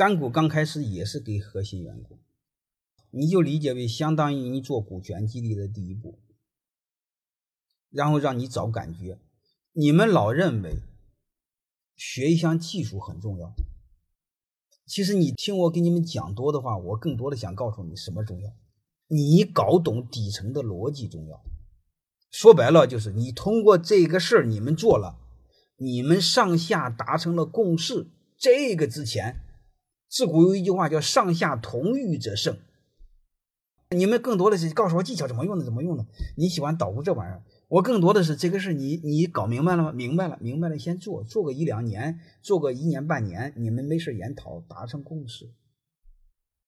干股刚开始也是给核心员工，你就理解为相当于你做股权激励的第一步，然后让你找感觉。你们老认为学一项技术很重要，其实你听我给你们讲多的话，我更多的想告诉你什么重要。你搞懂底层的逻辑重要。说白了就是你通过这个事儿你们做了，你们上下达成了共识。这个之前。自古有一句话叫“上下同欲者胜”，你们更多的是告诉我技巧怎么用的，怎么用的。你喜欢捣鼓这玩意儿，我更多的是这个事你你搞明白了吗？明白了，明白了，先做，做个一两年，做个一年半年，你们没事研讨，达成共识。